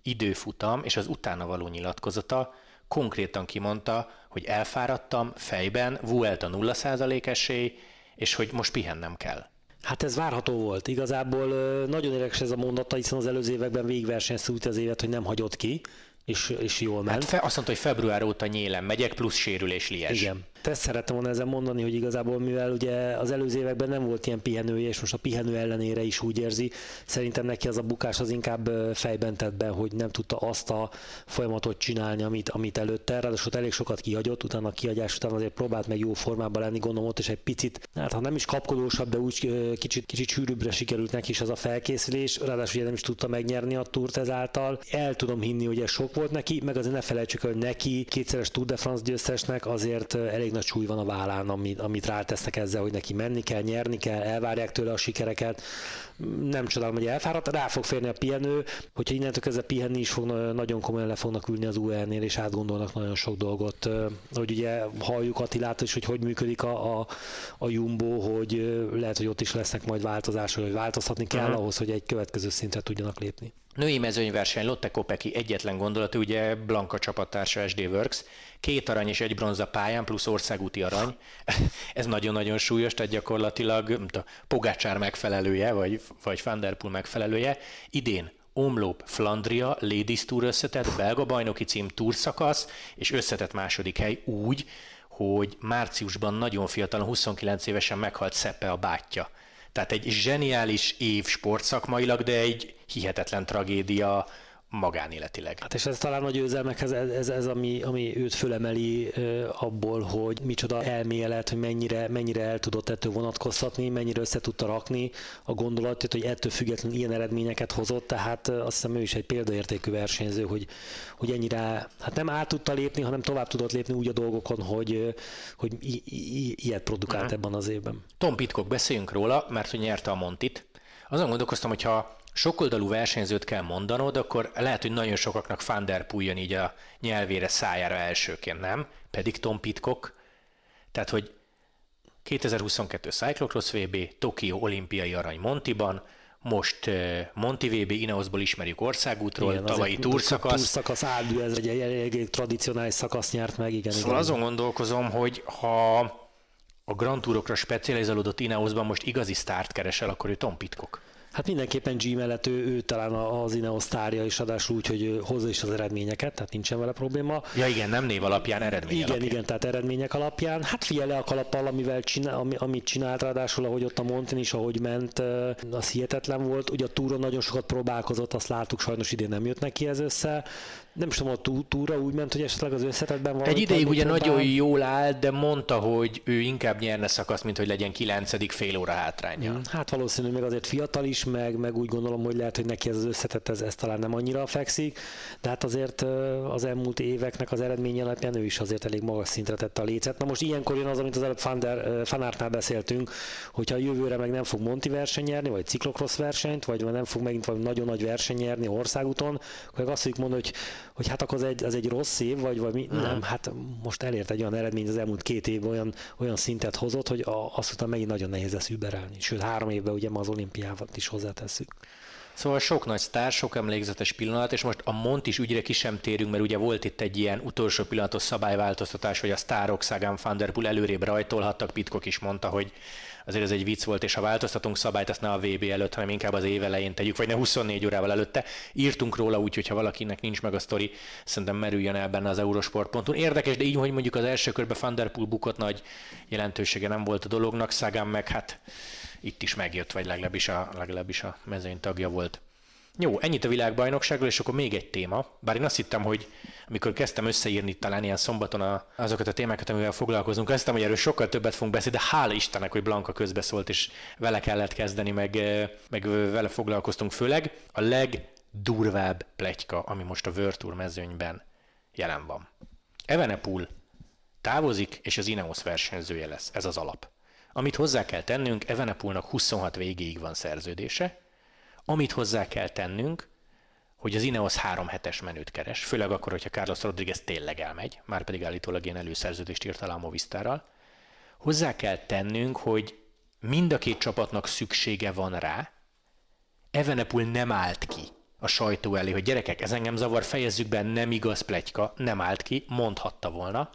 időfutam és az utána való nyilatkozata konkrétan kimondta, hogy elfáradtam fejben, Vuelta 0% esély, és hogy most pihennem kell. Hát ez várható volt. Igazából nagyon érdekes ez a mondata, hiszen az előző években végigversenyzte az évet, hogy nem hagyott ki, és, és jól ment. Hát fe, azt mondta, hogy február óta nyélen megyek, plusz sérülés Lies. Igen ezt szerettem volna ezzel mondani, hogy igazából mivel ugye az előző években nem volt ilyen pihenője, és most a pihenő ellenére is úgy érzi, szerintem neki az a bukás az inkább fejben tett be, hogy nem tudta azt a folyamatot csinálni, amit, amit előtte, ráadásul elég sokat kihagyott, utána a kihagyás után azért próbált meg jó formában lenni, gondolom ott is egy picit, hát ha nem is kapkodósabb, de úgy kicsit, kicsit sűrűbbre sikerült neki is az a felkészülés, ráadásul ugye nem is tudta megnyerni a túrt ezáltal. El tudom hinni, hogy ez sok volt neki, meg azért ne felejtsük, hogy neki kétszeres Tour de France győztesnek azért elég nagy súly van a vállán, amit, amit rátesznek ezzel, hogy neki menni kell, nyerni kell, elvárják tőle a sikereket. Nem csodálom, hogy elfáradt, rá fog férni a pihenő, hogyha innentől kezdve pihenni is fog, nagyon komolyan le fognak ülni az UR-nél, és átgondolnak nagyon sok dolgot. Hogy ugye halljuk Attilát is, hogy hogy működik a, a, a Jumbo, hogy lehet, hogy ott is lesznek majd változások, hogy változtatni kell uh-huh. ahhoz, hogy egy következő szintre tudjanak lépni. Női mezőnyverseny Lotte Kopeki egyetlen gondolat, ugye Blanka csapattársa SD Works, két arany és egy bronza pályán, plusz országúti arany. Ez nagyon-nagyon súlyos, tehát gyakorlatilag a Pogácsár megfelelője, vagy, vagy Van megfelelője. Idén Omlop, Flandria, Ladies Tour összetett, belga bajnoki cím Tour szakasz, és összetett második hely úgy, hogy márciusban nagyon fiatalon, 29 évesen meghalt Szeppe a bátyja. Tehát egy zseniális év sportszakmailag, de egy hihetetlen tragédia magánéletileg. Hát és ez talán a győzelmekhez, ez, ez, ez ami, ami őt fölemeli abból, hogy micsoda elmélet, hogy mennyire, mennyire el tudott ettől vonatkoztatni, mennyire össze tudta rakni a gondolatot, hogy ettől függetlenül ilyen eredményeket hozott, tehát azt hiszem ő is egy példaértékű versenyző, hogy, hogy ennyire, hát nem át tudta lépni, hanem tovább tudott lépni úgy a dolgokon, hogy, hogy i- i- ilyet produkált uh-huh. ebben az évben. Tom Pitcock, beszéljünk róla, mert hogy nyerte a Montit. Azon gondolkoztam, hogy ha sokoldalú versenyzőt kell mondanod, akkor lehet, hogy nagyon sokaknak Van der Poel jön így a nyelvére, szájára elsőként, nem? Pedig Tom Pitcock. Tehát, hogy 2022 Cyclocross VB, Tokio olimpiai arany Montiban, most Monti VB Ineosból ismerjük országútról, igen, tavalyi túrszakasz. Túrszakasz áldű, ez egy elég tradicionális szakasz nyert meg, igen. Szóval igen. azon gondolkozom, hogy ha a Grand Tourokra specializálódott Ineosban most igazi sztárt keresel, akkor ő Tom Pitcock. Hát mindenképpen G mellett ő, ő talán az Ineos sztárja is, adásul úgy, hogy hozza is az eredményeket, tehát nincsen vele probléma. Ja igen, nem név alapján, eredmény igen, alapján. Igen, tehát eredmények alapján. Hát figyelj le a kalappal, amivel csinál, ami, amit csinált, ráadásul ahogy ott a Montin is, ahogy ment, az hihetetlen volt. Ugye a túron nagyon sokat próbálkozott, azt láttuk, sajnos idén nem jött neki ez össze nem is tudom, a túra úgy ment, hogy esetleg az összetetben van. Egy ideig ugye próbál. nagyon jól állt, de mondta, hogy ő inkább nyerne szakasz, mint hogy legyen kilencedik fél óra hátránya. Hmm, hát valószínű, még azért fiatal is, meg, meg úgy gondolom, hogy lehet, hogy neki ez az összetett, ez, ez talán nem annyira fekszik, de hát azért az elmúlt éveknek az eredménye alapján ő is azért elég magas szintre tette a lécet. Na most ilyenkor jön az, amit az előbb Fanártnál beszéltünk, hogyha a jövőre meg nem fog Monti verseny nyerni, vagy ciklokrosz versenyt, vagy nem fog megint valami nagyon nagy verseny nyerni országúton, akkor azt mondjuk mondani, hogy hogy hát akkor az egy, az egy rossz év, vagy, vagy mi? Nem, hát most elért egy olyan eredmény az elmúlt két év olyan, olyan szintet hozott, hogy a, azt után megint nagyon nehéz lesz überelni. Sőt, három évben ugye ma az olimpiával is hozzátesszük. Szóval sok nagy sztár, sok emlékezetes pillanat, és most a Mont is ügyre ki sem térünk, mert ugye volt itt egy ilyen utolsó pillanatos szabályváltoztatás, hogy a sztárok Sagan van der Poel előrébb rajtolhattak, Pitkok is mondta, hogy azért ez egy vicc volt, és ha változtatunk szabályt, azt ne a VB előtt, hanem inkább az év elején tegyük, vagy ne 24 órával előtte. Írtunk róla úgy, hogyha valakinek nincs meg a sztori, szerintem merüljön el benne az Eurosport.hu. Érdekes, de így, hogy mondjuk az első körben Van der Poel bukott nagy jelentősége nem volt a dolognak, Sagan meg hát itt is megjött, vagy legalábbis a, legalábbis a mezőny tagja volt. Jó, ennyit a világbajnokságról, és akkor még egy téma. Bár én azt hittem, hogy amikor kezdtem összeírni talán ilyen szombaton a, azokat a témákat, amivel foglalkozunk, azt hittem, hogy erről sokkal többet fogunk beszélni, de hála Istennek, hogy Blanka közbeszólt, és vele kellett kezdeni, meg, meg vele foglalkoztunk főleg. A legdurvább pletyka, ami most a Tour mezőnyben jelen van. Evenepul távozik, és az Ineos versenyzője lesz. Ez az alap. Amit hozzá kell tennünk, Evenepulnak 26 végéig van szerződése, amit hozzá kell tennünk, hogy az Ineos három hetes menőt keres, főleg akkor, hogyha Carlos Rodriguez tényleg elmegy, már pedig állítólag ilyen előszerződést írt alá a Movistarral. Hozzá kell tennünk, hogy mind a két csapatnak szüksége van rá, Evenepul nem állt ki a sajtó elé, hogy gyerekek, ez engem zavar, fejezzük be, nem igaz pletyka, nem állt ki, mondhatta volna,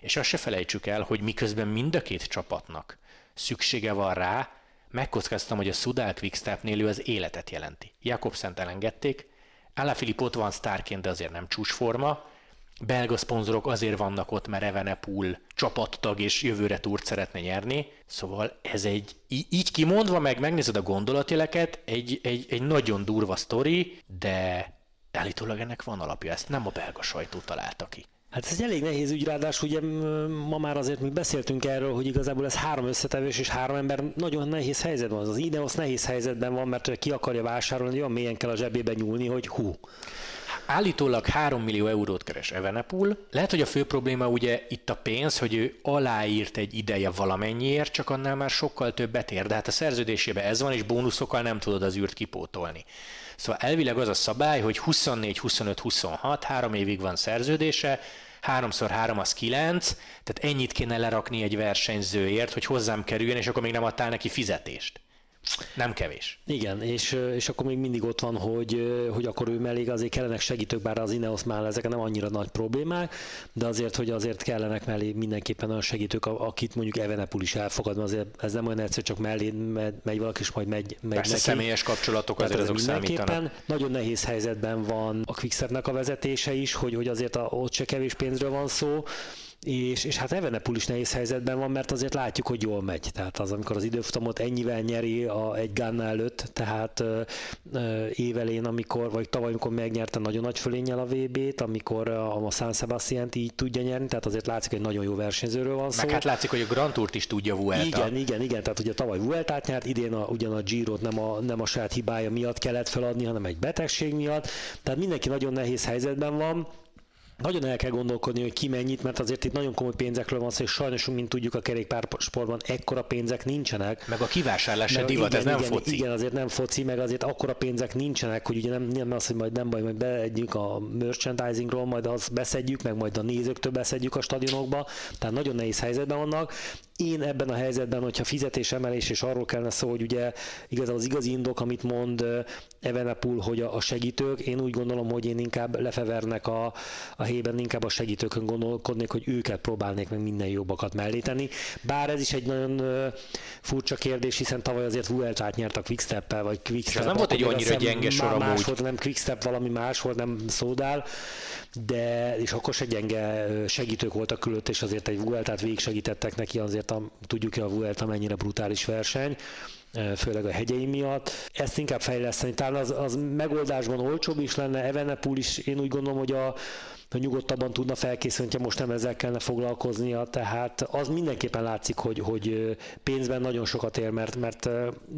és azt se felejtsük el, hogy miközben mind a két csapatnak szüksége van rá, megkockáztam, hogy a Sudal Quickstepnél ő az életet jelenti. Jakobszent elengedték, Alaphilipp ott van sztárként, de azért nem csúcsforma, belga szponzorok azért vannak ott, mert Evenepoel csapattag és jövőre túrt szeretne nyerni. Szóval ez egy, így kimondva meg, megnézed a gondolatjeleket, egy, egy, egy nagyon durva sztori, de állítólag ennek van alapja, ezt nem a belga sajtó találta ki. Hát ez egy elég nehéz ügy, ráadásul ugye ma már azért mi beszéltünk erről, hogy igazából ez három összetevés és három ember nagyon nehéz helyzetben van. Az Ineos nehéz helyzetben van, mert ki akarja vásárolni, olyan mélyen kell a zsebébe nyúlni, hogy hú. Állítólag 3 millió eurót keres Evenepul. Lehet, hogy a fő probléma ugye itt a pénz, hogy ő aláírt egy ideje valamennyiért, csak annál már sokkal többet ér. De hát a szerződésében ez van, és bónuszokkal nem tudod az űrt kipótolni. Szóval elvileg az a szabály, hogy 24, 25, 26, három évig van szerződése, háromszor három az kilenc, tehát ennyit kéne lerakni egy versenyzőért, hogy hozzám kerüljön, és akkor még nem adtál neki fizetést. Nem kevés. Igen, és, és akkor még mindig ott van, hogy, hogy akkor ő mellé azért kellenek segítők, bár az Ineos már ezek nem annyira nagy problémák, de azért, hogy azért kellenek mellé mindenképpen olyan segítők, akit mondjuk Evenepul is elfogad, mert azért ez nem olyan egyszerű, csak mellé megy valaki, és majd megy, megy Persze neki. személyes kapcsolatok azért azok számítanak. Nagyon nehéz helyzetben van a Quickstepnek a vezetése is, hogy, hogy azért a, ott se kevés pénzről van szó, és, és hát Evenepul is nehéz helyzetben van, mert azért látjuk, hogy jól megy. Tehát az, amikor az időfutamot ennyivel nyeri a, egy Ganna előtt, tehát ö, ö, évelén, amikor, vagy tavaly, amikor megnyerte nagyon nagy fölénnyel a VB-t, amikor a, a San sebastian így tudja nyerni, tehát azért látszik, hogy nagyon jó versenyzőről van szó. Meg hát látszik, hogy a Grand Tourt is tudja Vuelta. Igen, igen, igen, tehát ugye tavaly Vueltát nyert, idén a, ugyan a Giro-t nem a, nem a saját hibája miatt kellett feladni, hanem egy betegség miatt, tehát mindenki nagyon nehéz helyzetben van, nagyon el kell gondolkodni, hogy ki mennyit, mert azért itt nagyon komoly pénzekről van szó, és sajnos, mint tudjuk, a kerékpársportban ekkora pénzek nincsenek. Meg a kivásárlás se divat, igen, ez nem igen, foci. Igen, azért nem foci, meg azért akkora pénzek nincsenek, hogy ugye nem, nem az, hogy majd nem baj, majd beegyünk a merchandisingról, majd azt beszedjük, meg majd a nézőktől beszedjük a stadionokba, tehát nagyon nehéz helyzetben vannak. Én ebben a helyzetben, hogyha fizetésemelés, és arról kellene szó, hogy ugye igazából az igazi indok, amit mond Evenepul, hogy a segítők, én úgy gondolom, hogy én inkább lefevernek a, a helyében inkább a segítőkön gondolkodnék, hogy őket próbálnék meg minden jobbakat mellé tenni. Bár ez is egy nagyon furcsa kérdés, hiszen tavaly azért Vueltát nyert a Quickstep-el, vagy Quickstep. Ez nem volt egy annyira gyenge sor más volt, nem Quickstep, valami más volt, nem Szódál, de és akkor se gyenge segítők voltak külött, és azért egy Vueltát végig segítettek neki, azért a, tudjuk, hogy a Vuelta mennyire brutális verseny főleg a hegyei miatt. Ezt inkább fejleszteni. Talán az, az megoldásban olcsóbb is lenne, Evenepul is, én úgy gondolom, hogy a, hogy nyugodtabban tudna felkészülni, ha most nem ezzel kellene foglalkoznia, tehát az mindenképpen látszik, hogy, hogy pénzben nagyon sokat ér, mert, mert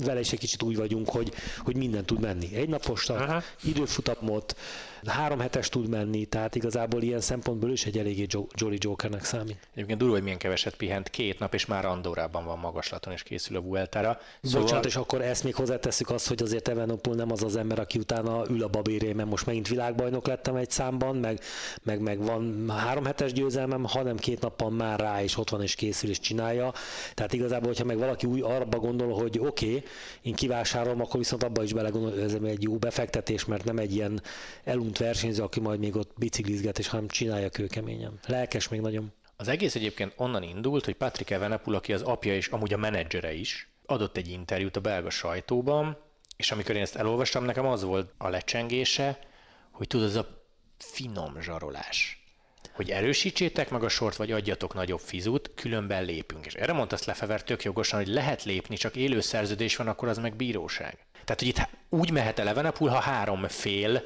vele is egy kicsit úgy vagyunk, hogy, hogy minden tud menni. Egy napos időfutamot, három hetes tud menni, tehát igazából ilyen szempontból is egy eléggé Jolly Jokernek számít. Egyébként durva, hogy milyen keveset pihent, két nap, és már Andorában van magaslaton, és készül a Vueltára. Szóval... Bocsánat, és akkor ezt még hozzátesszük azt, hogy azért Evenopol nem az az ember, aki utána ül a babéré, mert most megint világbajnok lettem egy számban, meg, meg, meg van három hetes győzelmem, hanem két nappal már rá, és ott van, és készül, és csinálja. Tehát igazából, hogyha meg valaki új arra gondol, hogy oké, okay, én kivásárolom, akkor viszont abba is belegondol, hogy ez egy jó befektetés, mert nem egy ilyen elunt mint versenyző, aki majd még ott biciklizget, és hanem csinálja kőkeményen. Lelkes még nagyon. Az egész egyébként onnan indult, hogy Patrick Evenepul, aki az apja és amúgy a menedzsere is, adott egy interjút a belga sajtóban, és amikor én ezt elolvastam, nekem az volt a lecsengése, hogy tudod, az a finom zsarolás hogy erősítsétek meg a sort, vagy adjatok nagyobb fizut, különben lépünk. És erre mondta azt Lefever tök jogosan, hogy lehet lépni, csak élő szerződés van, akkor az meg bíróság. Tehát, hogy itt úgy mehet el Evenepul, ha három fél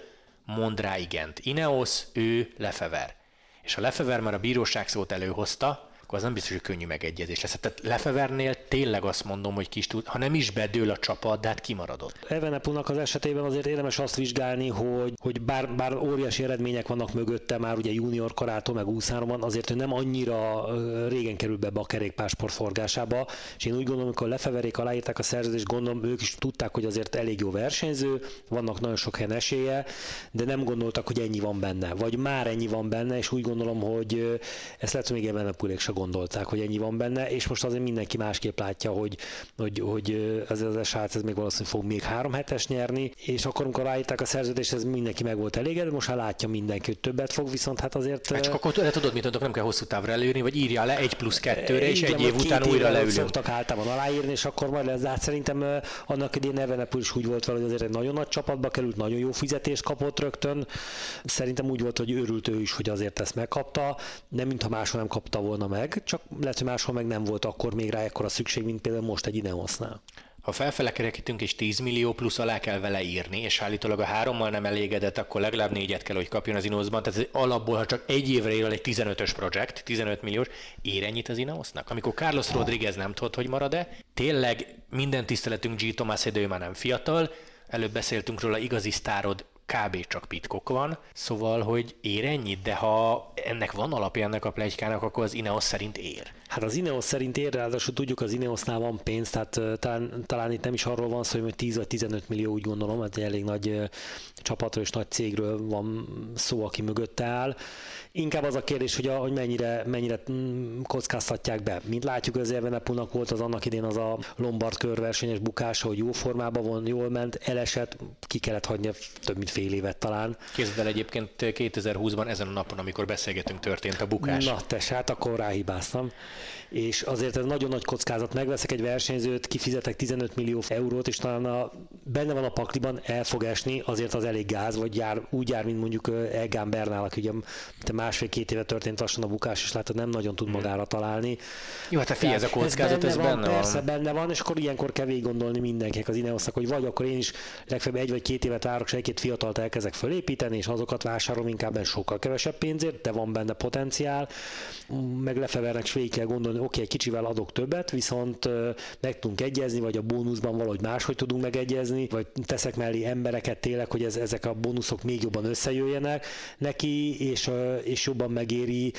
mond rá igent. Ineos, ő, Lefever. És a Lefever már a bíróság szót előhozta, akkor az nem biztos, hogy könnyű megegyezés lesz. Tehát Lefevernél tényleg azt mondom, hogy kis tud, ha nem is bedől a csapat, de hát kimaradott. Evenepunak az esetében azért érdemes azt vizsgálni, hogy, hogy bár, bár óriási eredmények vannak mögötte, már ugye junior korától, meg úszáron azért ő nem annyira régen kerül be a kerékpársport forgásába, és én úgy gondolom, amikor Lefeverék aláírták a szerződést, gondolom ők is tudták, hogy azért elég jó versenyző, vannak nagyon sok helyen esélye, de nem gondoltak, hogy ennyi van benne, vagy már ennyi van benne, és úgy gondolom, hogy ezt lehet, hogy még Evenepulék se gondolták, hogy ennyi van benne, és most azért mindenki másképp látja, hogy, hogy, hogy ez az srác ez még valószínűleg fog még három hetes nyerni, és akkor, amikor ráírták a szerződést, ez mindenki meg volt elégedett, most már látja mindenki, hogy többet fog, viszont hát azért... Hát csak akkor le tudod, mit mondok, nem kell hosszú távra előírni, vagy írja le egy plusz kettőre, és egy év után újra leülünk. Szoktak általában aláírni, és akkor majd lesz, de hát szerintem annak idén Nevenepul is úgy volt vele, hogy azért egy nagyon nagy csapatba került, nagyon jó fizetést kapott rögtön. Szerintem úgy volt, hogy örült ő is, hogy azért ezt megkapta, nem mintha máshol nem kapta volna meg meg, csak lehet, hogy máshol meg nem volt akkor még rá ekkora szükség, mint például most egy Ineosnál. Ha felfele kerekítünk és 10 millió plusz alá kell vele írni, és állítólag a hárommal nem elégedett, akkor legalább négyet kell, hogy kapjon az Ineosban. Tehát alapból, ha csak egy évre ér egy 15-ös projekt, 15 milliós, ér ennyit az Ineosnak? Amikor Carlos Rodriguez nem tudott, hogy marad-e, tényleg minden tiszteletünk G. Thomas, de ő már nem fiatal, előbb beszéltünk róla, igazi sztárod kb. csak pitkok van, szóval, hogy ér ennyit, de ha ennek van alapja ennek a plegykának, akkor az Ineos szerint ér. Hát az Ineos szerint ér, ráadásul tudjuk, az Ineosnál van pénz, tehát talán, talán itt nem is arról van szó, hogy 10 vagy 15 millió, úgy gondolom, hát egy elég nagy csapatról és nagy cégről van szó, aki mögötte áll. Inkább az a kérdés, hogy, a, hogy mennyire, mennyire mm, kockáztatják be. Mint látjuk, az Evenepunak volt az annak idén az a Lombard körversenyes bukása, hogy jó formában van, jól ment, elesett, ki kellett hagyni több mint fél évet talán. Képzeld el egyébként 2020-ban ezen a napon, amikor beszélgetünk, történt a bukás. Na, te hát akkor ráhibáztam. És azért ez nagyon nagy kockázat. Megveszek egy versenyzőt, kifizetek 15 millió eurót, és talán a, benne van a pakliban, el fog esni, azért az elég gáz, vagy jár, úgy jár, mint mondjuk Egán Bernál, aki ugye másfél-két éve történt lassan a bukás, és látod, nem nagyon tud hmm. magára találni. Jó, hát a figyelj, ez a kockázat, ez benne, ez benne van. Persze, benne van, és akkor ilyenkor kell végig gondolni mindenkinek az Ineosznak, hogy vagy akkor én is legfeljebb egy vagy két évet várok, és egy-két fiatalt elkezdek fölépíteni, és azokat vásárolom inkább sokkal kevesebb pénzért, de van benne potenciál, meg Lefevernek kell gondolni, oké, okay, egy kicsivel adok többet, viszont meg tudunk egyezni, vagy a bónuszban valahogy máshogy tudunk megegyezni, vagy teszek mellé embereket tényleg, hogy ez, ezek a bónuszok még jobban összejöjjenek neki, és, és jobban megéri,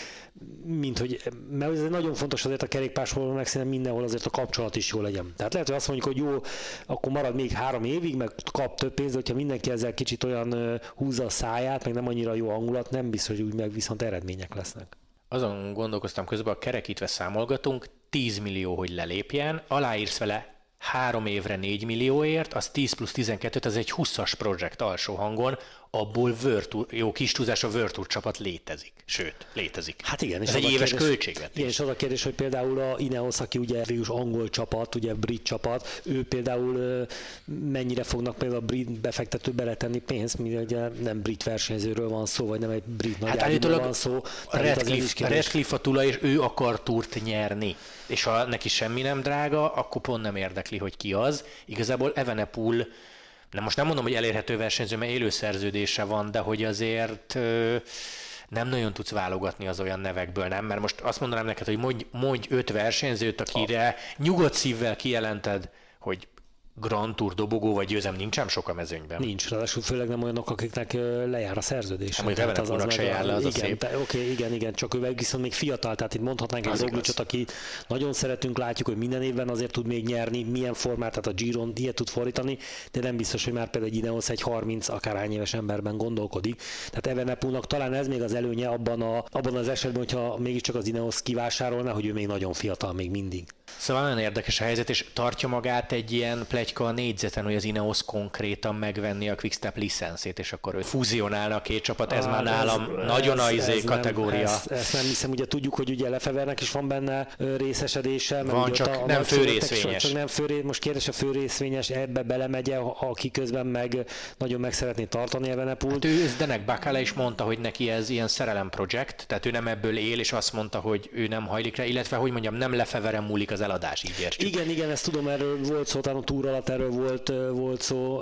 mint hogy, mert ez nagyon fontos azért a kerékpársportban, meg szerintem mindenhol azért a kapcsolat is jó legyen. Tehát lehet, hogy azt mondjuk, hogy jó, akkor marad még három évig, meg kap több pénzt, hogyha mindenki ezzel kicsit olyan húzza a száját, meg nem annyira jó hangulat, nem biztos, hogy úgy meg viszont eredmények lesznek. Azon gondolkoztam közben, a kerekítve számolgatunk, 10 millió, hogy lelépjen, aláírsz vele három évre 4 millióért, az 10 plusz 12, az egy 20-as projekt alsó hangon, abból Virtu, jó kis túlzás a Virtu csapat létezik. Sőt, létezik. Hát igen. És Ez egy éves kérdés, költségvetés. Igen, és az a kérdés, hogy például a Ineos, aki ugye végül angol csapat, ugye brit csapat, ő például mennyire fognak például a brit befektető beletenni pénzt, mivel ugye nem brit versenyzőről van szó, vagy nem egy brit nagy hát van szó. A Redcliffe, a Redcliffe a tula, és ő akar túrt nyerni. És ha neki semmi nem drága, akkor pont nem érdekli, hogy ki az. Igazából Evenepoel nem most nem mondom, hogy elérhető versenyző, mert élő szerződése van, de hogy azért nem nagyon tudsz válogatni az olyan nevekből, nem? Mert most azt mondanám neked, hogy mondj, mondj öt versenyzőt, akire nyugodt szívvel kijelented, hogy Grand Tour dobogó vagy győzem nincsen sok a mezőnyben. Nincs, ráadásul főleg nem olyanok, akiknek lejár a szerződés. Hát, mondjuk az, az se jár le, az igen, a szép. Te, oké, igen, igen, csak ő viszont még fiatal, tehát itt mondhatnánk egy Roglicsot, aki nagyon szeretünk, látjuk, hogy minden évben azért tud még nyerni, milyen formát, tehát a Giron ilyet tud fordítani, de nem biztos, hogy már például egy Ineos egy 30 akárhány éves emberben gondolkodik. Tehát Evenepulnak talán ez még az előnye abban, a, abban az esetben, hogyha mégiscsak az Ineos kivásárolná, hogy ő még nagyon fiatal még mindig. Szóval nagyon érdekes a helyzet, és tartja magát egy ilyen plegyka a négyzeten, hogy az Ineos konkrétan megvenni a Quickstep licenszét, és akkor ő fúzionálna a két csapat, ez ah, már nálam ez, nagyon a izé kategória. Nem, ezt, ezt, nem hiszem, ugye tudjuk, hogy ugye Lefevernek is van benne részesedése. Van, csak a, a nem fő részvényes. Csak nem fő, most kérdés a fő részvényes ebbe belemegye, aki közben meg nagyon meg szeretné tartani Evenepult. Hát ő Zdenek Bakale is mondta, hogy neki ez ilyen szerelem projekt, tehát ő nem ebből él, és azt mondta, hogy ő nem hajlik rá, illetve hogy mondjam, nem Lefeveren múlik az eladás, így értsük. Igen, igen, ezt tudom, erről volt szó, a túr alatt erről volt, volt szó,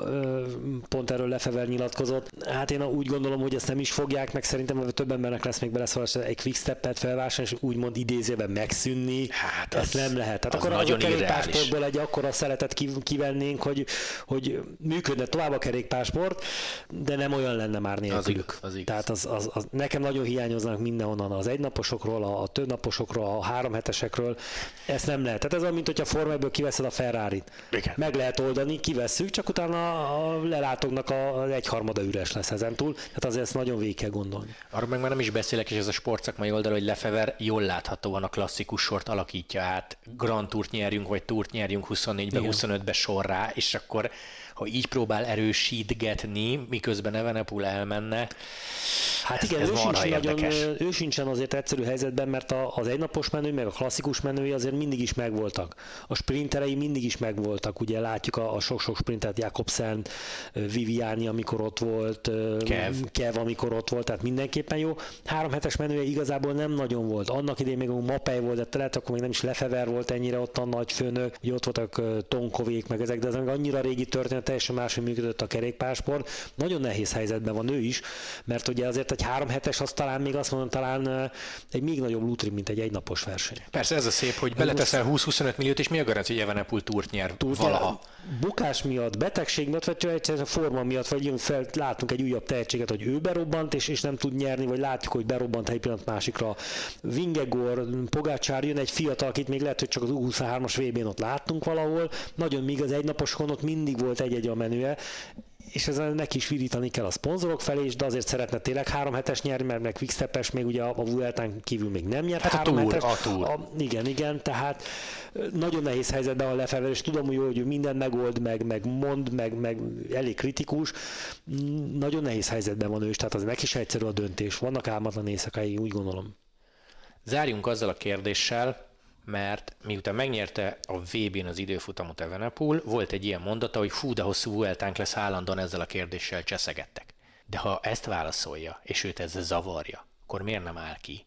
pont erről Lefever nyilatkozott. Hát én úgy gondolom, hogy ezt nem is fogják, meg szerintem több embernek lesz még beleszólás, egy quick step-et felvásárolni, és úgymond idézőben megszűnni. Hát ezt az, nem lehet. Tehát akkor az a kerékpársportból egy akkora szeretet kivennénk, hogy, hogy működne tovább a kerékpársport, de nem olyan lenne már nélkülük. Az, az Tehát az, az, az, nekem nagyon hiányoznak mindenhonnan az egynaposokról, a, a többnaposokról, a három hetesekről. Ezt nem lehet. Tehát ez olyan, mint hogyha formában kiveszed a Ferrari-t. Igen. Meg lehet oldani, kivesszük, csak utána a lelátóknak a egyharmada üres lesz ezen túl. Tehát azért ezt nagyon végig kell gondolni. Arra meg már nem is beszélek, és ez a sportszakmai oldal, hogy Lefever jól láthatóan a klasszikus sort alakítja át. Grand Tourt nyerjünk, vagy Tourt nyerjünk 24-be, 25-be sorrá, és akkor ha így próbál erősítgetni, miközben Evenepul elmenne, Hát igen, ez ő, sincs nagyon, ő sincsen azért egyszerű helyzetben, mert az egynapos menő, meg a klasszikus menői azért mindig is megvoltak. A sprinterei mindig is megvoltak, ugye látjuk a, a sok-sok sprintet, Jakobsen, Viviani, amikor ott volt, Kev. Kev, amikor ott volt, tehát mindenképpen jó. Három hetes menője igazából nem nagyon volt. Annak idején még a Mapei volt, de lehet, akkor még nem is Lefever volt ennyire ott a nagy főnök, hogy ott voltak Tonkovék, meg ezek, de ez még annyira régi történet, teljesen máshogy működött a kerékpársport. Nagyon nehéz helyzetben van ő is, mert ugye azért egy három hetes, az talán még azt mondom, talán egy még nagyobb lutri, mint egy egynapos verseny. Persze ez a szép, hogy beleteszel 20-25 milliót, és mi a garancia, hogy Evenepul túrt nyer túrt valaha? Bukás miatt, betegség miatt, vagy a forma miatt, vagy jön fel, látunk egy újabb tehetséget, hogy ő berobbant, és, és nem tud nyerni, vagy látjuk, hogy berobbant egy pillanat másikra. Vingegor, Pogácsár jön egy fiatal, akit még lehet, hogy csak az U23-as VB-n ott láttunk valahol. Nagyon még az egynaposkon ott mindig volt egy-egy a menüje, és ezzel neki is virítani kell a szponzorok felé is, de azért szeretne tényleg három hetes nyerni, mert meg quickstep még ugye a, a Vueltán kívül még nem nyert hát három a túr, hetes. A túr. A, igen, igen, tehát nagyon nehéz helyzetben van lefelve, és tudom, hogy, hogy ő mindent megold, meg, meg mond, meg, meg elég kritikus. Nagyon nehéz helyzetben van ő is, tehát az neki is egyszerű a döntés. Vannak álmatlan éjszakai, úgy gondolom. Zárjunk azzal a kérdéssel, mert miután megnyerte a VB-n az időfutamot Evenepoel, volt egy ilyen mondata, hogy fú, de hosszú Vueltánk lesz állandóan ezzel a kérdéssel cseszegettek. De ha ezt válaszolja, és őt ez zavarja, akkor miért nem áll ki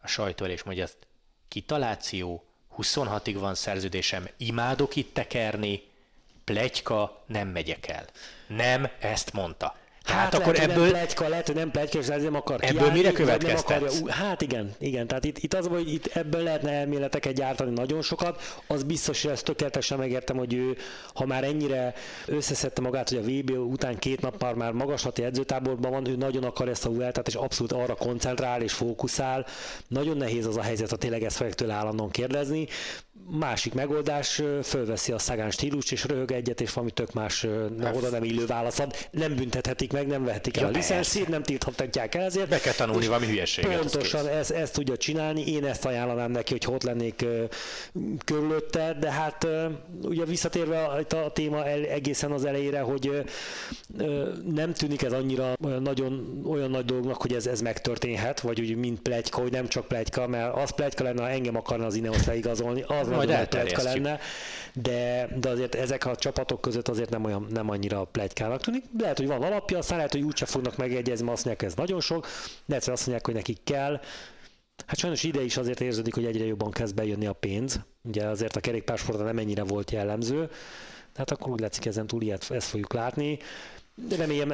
a sajtó és mondja ezt, kitaláció, 26-ig van szerződésem, imádok itt tekerni, plegyka, nem megyek el. Nem ezt mondta. Tehát hát akkor lehet, ebből... Nem plegyka, lehet, hogy nem plegyka, és nem akar Ebből kiállni, mire következtetsz? Hát igen, igen. Tehát itt, itt az, hogy itt ebből lehetne elméleteket gyártani nagyon sokat. Az biztos, hogy ezt tökéletesen megértem, hogy ő, ha már ennyire összeszedte magát, hogy a VB után két nappal már magaslati edzőtáborban van, ő nagyon akar ezt a Vueltát, és abszolút arra koncentrál és fókuszál. Nagyon nehéz az a helyzet, ha tényleg ezt fogják tőle állandóan kérdezni másik megoldás, fölveszi a szagán stílus, és röhög egyet, és valami tök más hát. oda nem illő válaszad. Nem büntethetik meg, nem vehetik el ja, a licenszét, nem tilthatják el ezért. Be kell tanulni valami hülyeséget. Pontosan ezt, ezt tudja csinálni, én ezt ajánlanám neki, hogy ott lennék körülötte, de hát ugye visszatérve a, a téma el, egészen az elejére, hogy nem tűnik ez annyira nagyon olyan nagy dolognak, hogy ez, ez megtörténhet, vagy úgy mint plegyka, hogy nem csak plegyka, mert az plegyka lenne, ha engem akarna az Ineos leigazolni, az majd elterjesztjük. lenne, de, de azért ezek a csapatok között azért nem, olyan, nem annyira plegykának tűnik. Lehet, hogy van alapja, aztán lehet, hogy úgyse fognak megegyezni, azt mondják, ez nagyon sok, lehet, hogy azt mondják, hogy nekik kell. Hát sajnos ide is azért érződik, hogy egyre jobban kezd bejönni a pénz. Ugye azért a kerékpársportban nem ennyire volt jellemző. Tehát akkor úgy látszik, ezen túl ilyet, ezt fogjuk látni. Remélem,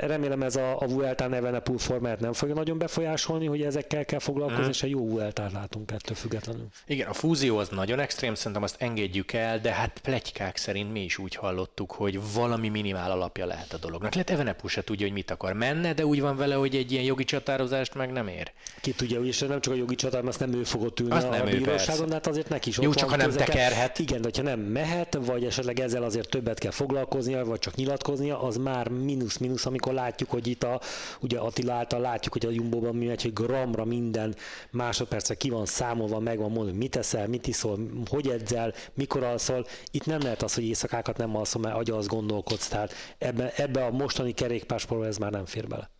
remélem ez a, a Vuelta Evenepoel formát nem fogja nagyon befolyásolni, hogy ezekkel kell foglalkozni, mm. és a jó Vueltát látunk ettől függetlenül. Igen, a fúzió az nagyon extrém, szerintem azt engedjük el, de hát plegykák szerint mi is úgy hallottuk, hogy valami minimál alapja lehet a dolognak. Lehet Evenepoel se tudja, hogy mit akar menne, de úgy van vele, hogy egy ilyen jogi csatározást meg nem ér. Ki tudja, és nem csak a jogi csatár, azt nem ő fogott ülni azt a, nem a bíróságon, de hát azért neki is Jó, csak ha nem tekerhet. Igen, de ha nem mehet, vagy esetleg ezzel azért többet kell foglalkoznia, vagy csak nyilatkoznia, az már mínusz-mínusz, amikor látjuk, hogy itt a, ugye Attila által látjuk, hogy a Jumbo-ban mi megy, hogy gramra minden másodpercre ki van számolva, meg van mondva, mit eszel, mit iszol, hogy edzel, mikor alszol. Itt nem lehet az, hogy éjszakákat nem alszol, mert agya az gondolkodsz. Tehát ebbe, ebbe a mostani kerékpársportban ez már nem fér bele.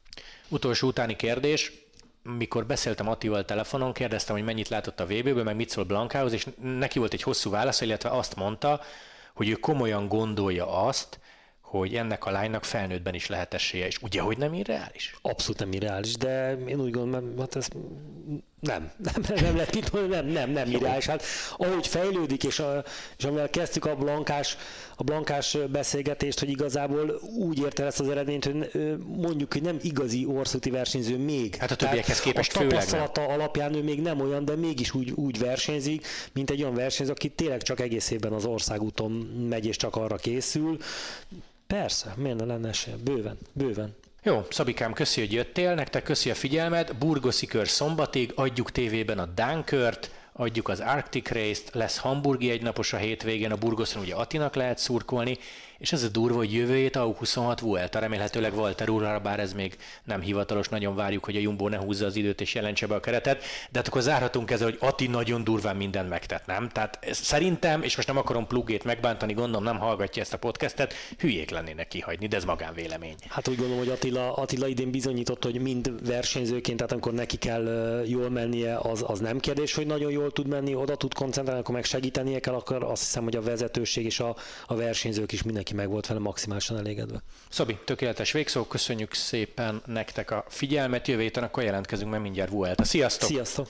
Utolsó utáni kérdés, mikor beszéltem Attival telefonon, kérdeztem, hogy mennyit látott a VB-ből, meg mit szól Blankához, és neki volt egy hosszú válasz, illetve azt mondta, hogy ő komolyan gondolja azt, hogy ennek a lánynak felnőttben is lehet esélye, és ugye, hogy nem irreális? Abszolút nem irreális, de én úgy gondolom, hát ez nem, nem, nem lehet mit mondani, nem, nem, nem irreális. Hát ahogy fejlődik, és, a, és amivel kezdtük a blankás, a blankás beszélgetést, hogy igazából úgy érte ezt az eredményt, hogy mondjuk, hogy nem igazi orszúti versenyző még. Hát a többiekhez képest a tapasztalata alapján ő még nem olyan, de mégis úgy, úgy versenyzik, mint egy olyan versenyző, aki tényleg csak egész évben az országúton megy és csak arra készül. Persze, miért ne lenne esélye? Bőven, bőven. Jó, Szabikám, köszi, hogy jöttél, nektek köszi a figyelmet, Burgoszi kör szombatig, adjuk tévében a Dunkert, adjuk az Arctic Race-t, lesz Hamburgi egynapos a hétvégén, a Burgoszon ugye Atinak lehet szurkolni, és ez a durva, hogy jövő hét a 26 Vuelta, remélhetőleg Walter úrra, bár ez még nem hivatalos, nagyon várjuk, hogy a Jumbo ne húzza az időt és jelentse be a keretet, de hát akkor zárhatunk ezzel, hogy Ati nagyon durván mindent megtett, nem? Tehát szerintem, és most nem akarom plugét megbántani, gondolom nem hallgatja ezt a podcastet, hülyék lennének kihagyni, de ez magánvélemény. Hát úgy gondolom, hogy Attila, Attila idén bizonyított, hogy mind versenyzőként, tehát amikor neki kell jól mennie, az, az nem kérdés, hogy nagyon jól tud menni, oda tud koncentrálni, akkor meg segítenie kell, akkor azt hiszem, hogy a vezetőség és a, a versenyzők is mindenki mindenki meg volt vele maximálisan elégedve. Szabi, tökéletes végszó, köszönjük szépen nektek a figyelmet, jövő héten akkor jelentkezünk, mert mindjárt Vuelta. Sziasztok! Sziasztok!